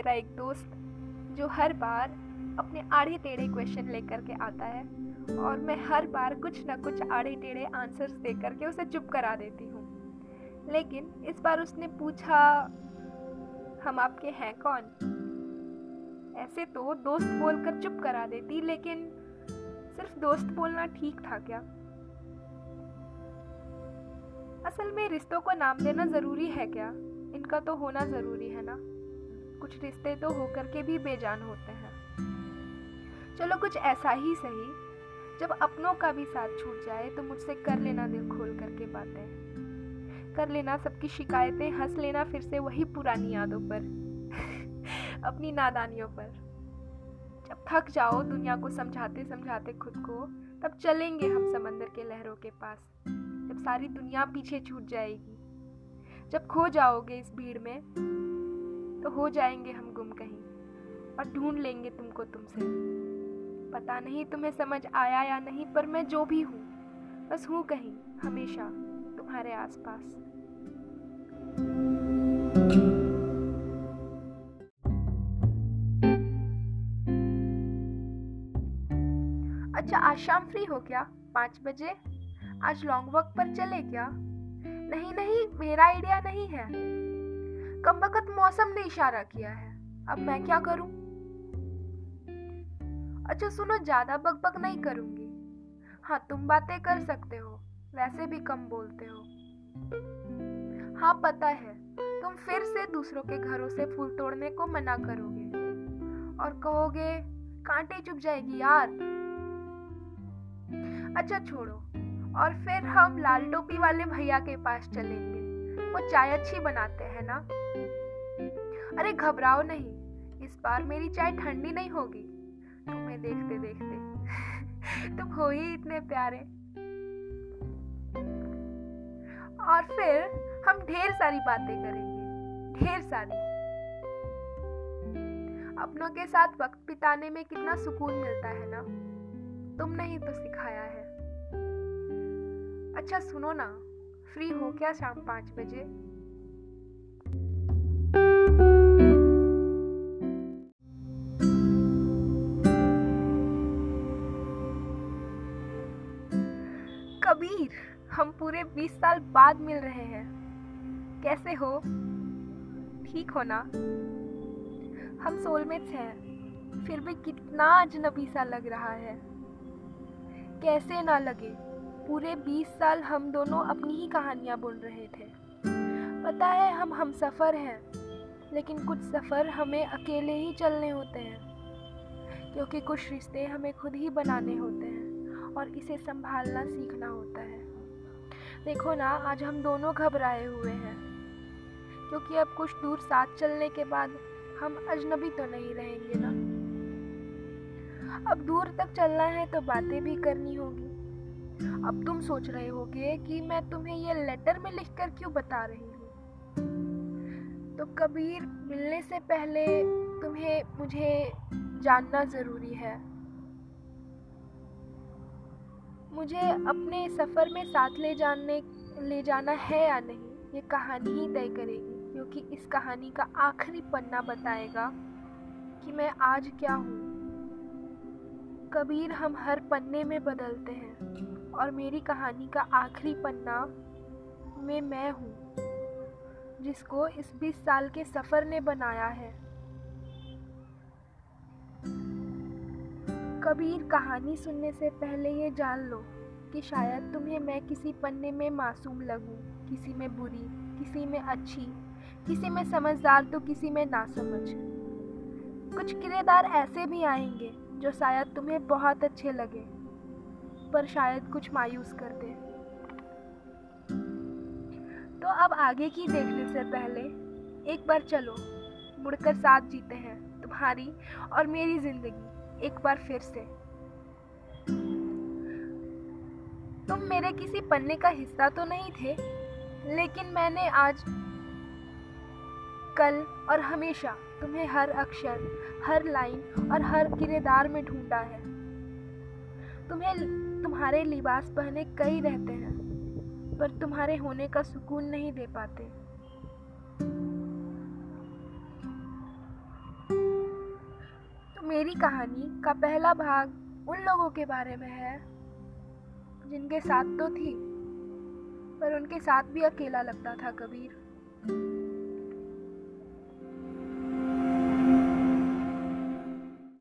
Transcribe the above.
मेरा एक दोस्त, जो हर बार अपने आड़े टेढ़े क्वेश्चन लेकर के आता है और मैं हर बार कुछ ना कुछ आड़े टेढ़े आंसर्स दे करके उसे चुप करा देती हूँ। लेकिन इस बार उसने पूछा, हम आपके हैं कौन? ऐसे तो दोस्त बोलकर चुप करा देती, लेकिन सिर्फ़ दोस्त बोलना ठीक था क्या? असल में रिश्तों को नाम देना ज़रूरी है क्या? इनका तो होना ज़रूरी है ना? कुछ रिश्ते तो होकर के भी बेजान होते हैं। चलो कुछ ऐसा ही सही, जब अपनों का भी साथ छूट जाए तो मुझसे कर लेना दिल खोल करके बातें। कर लेना सबकी शिकायतें, हंस लेना फिर से वही पुरानी यादों पर। अपनी नादानियों पर। जब थक जाओ दुनिया को समझाते समझाते खुद को, तब चलेंगे हम समंदर के लहरों के पास, जब सारी दुनिया पीछे छूट जाएगी। जब खो जाओगे इस भीड़ में तो हो जाएँगे हम गुम कहीं, और ढूंढ लेंगे तुमको तुमसे। पता नहीं तुम्हें समझ आया या नहीं, पर मैं जो भी हूँ, बस हूँ कहीं, हमेशा तुम्हारे आसपास। अच्छा आज शाम फ्री हो क्या? पाँच बजे? आज लॉन्ग वॉक पर चले क्या? नहीं नहीं, मेरा आइडिया नहीं है। कम वक्त मौसम ने इशारा किया है। अब मैं क्या करूँ? अच्छा सुनो, ज़्यादा बकबक नहीं करूँगी। हाँ तुम बातें कर सकते हो, वैसे भी कम बोलते हो। हाँ पता है, तुम फिर से दूसरों के घरों से फूल तोड़ने को मना करोगे। और कहोगे, कांटे चुप जाएगी यार। अच्छा छोड़ो, और फिर हम लाल टोपी वाले भैया के पास चलेंगे। वो चाय अच्छी बनाते हैं ना? अरे घबराओ नहीं, इस बार मेरी चाय ठंडी नहीं होगी। तुम्हें देखते देखते तुम हो ही इतने प्यारे। और फिर हम ढेर सारी बातें करेंगे, ढेर सारी। अपनों के साथ वक्त बिताने में कितना सुकून मिलता है ना? तुमने ही तो सिखाया है। अच्छा सुनो ना फ्री हो क्या शाम पाँच बजे? कबीर, हम पूरे बीस साल बाद मिल रहे हैं। कैसे हो? ठीक हो ना? हम सोलमेट्स हैं। फिर भी कितना अजनबी सा लग रहा है। कैसे ना लगे? पूरे बीस साल हम दोनों अपनी ही कहानियाँ बोल रहे थे। पता है हम हम सफ़र हैं, लेकिन कुछ सफ़र हमें अकेले ही चलने होते हैं, क्योंकि कुछ रिश्ते हमें खुद ही बनाने होते हैं और इसे संभालना सीखना होता है। देखो ना, आज हम दोनों घबराए हुए हैं, क्योंकि अब कुछ दूर साथ चलने के बाद हम अजनबी तो नहीं रहेंगे ना। अब दूर तक चलना है तो बातें भी करनी होगी। अब तुम सोच रहे होगे कि मैं तुम्हें ये लेटर में लिखकर क्यों बता रही हूँ? तो कबीर, मिलने से पहले तुम्हें मुझे जानना ज़रूरी है। मुझे अपने सफ़र में साथ ले जाने, ले जाना है या नहीं, ये कहानी ही तय करेगी, क्योंकि इस कहानी का आखिरी पन्ना बताएगा कि मैं आज क्या हूँ। कबीर, हम हर पन्ने में बदलते हैं। और मेरी कहानी का आखिरी पन्ना में मैं हूँ जिसको इस बीस साल के सफ़र ने बनाया है। कबीर कहानी सुनने से पहले ये जान लो कि शायद तुम्हें मैं किसी पन्ने में मासूम लगूं, किसी में बुरी किसी में अच्छी किसी में समझदार तो किसी में ना समझ कुछ किरदार ऐसे भी आएँगे जो शायद तुम्हें बहुत अच्छे लगे। पर शायद कुछ मायूस कर दे तो अब आगे की देखने से पहले, एक बार चलो, मुड़कर साथ जीते हैं, तुम्हारी और मेरी ज़िंदगी, एक बार फिर से। तुम मेरे किसी पन्ने का हिस्सा तो नहीं थे, लेकिन मैंने आज, कल और हमेशा तुम्हें हर अक्षर, हर लाइन और हर किरदार में ढूंढा है। तुम्हें तुम्हारे लिबास पहने कई रहते हैं, पर तुम्हारे होने का सुकून नहीं दे पाते। तो मेरी कहानी का पहला भाग उन लोगों के बारे में है, जिनके साथ तो थी, पर उनके साथ भी अकेला लगता था कबीर।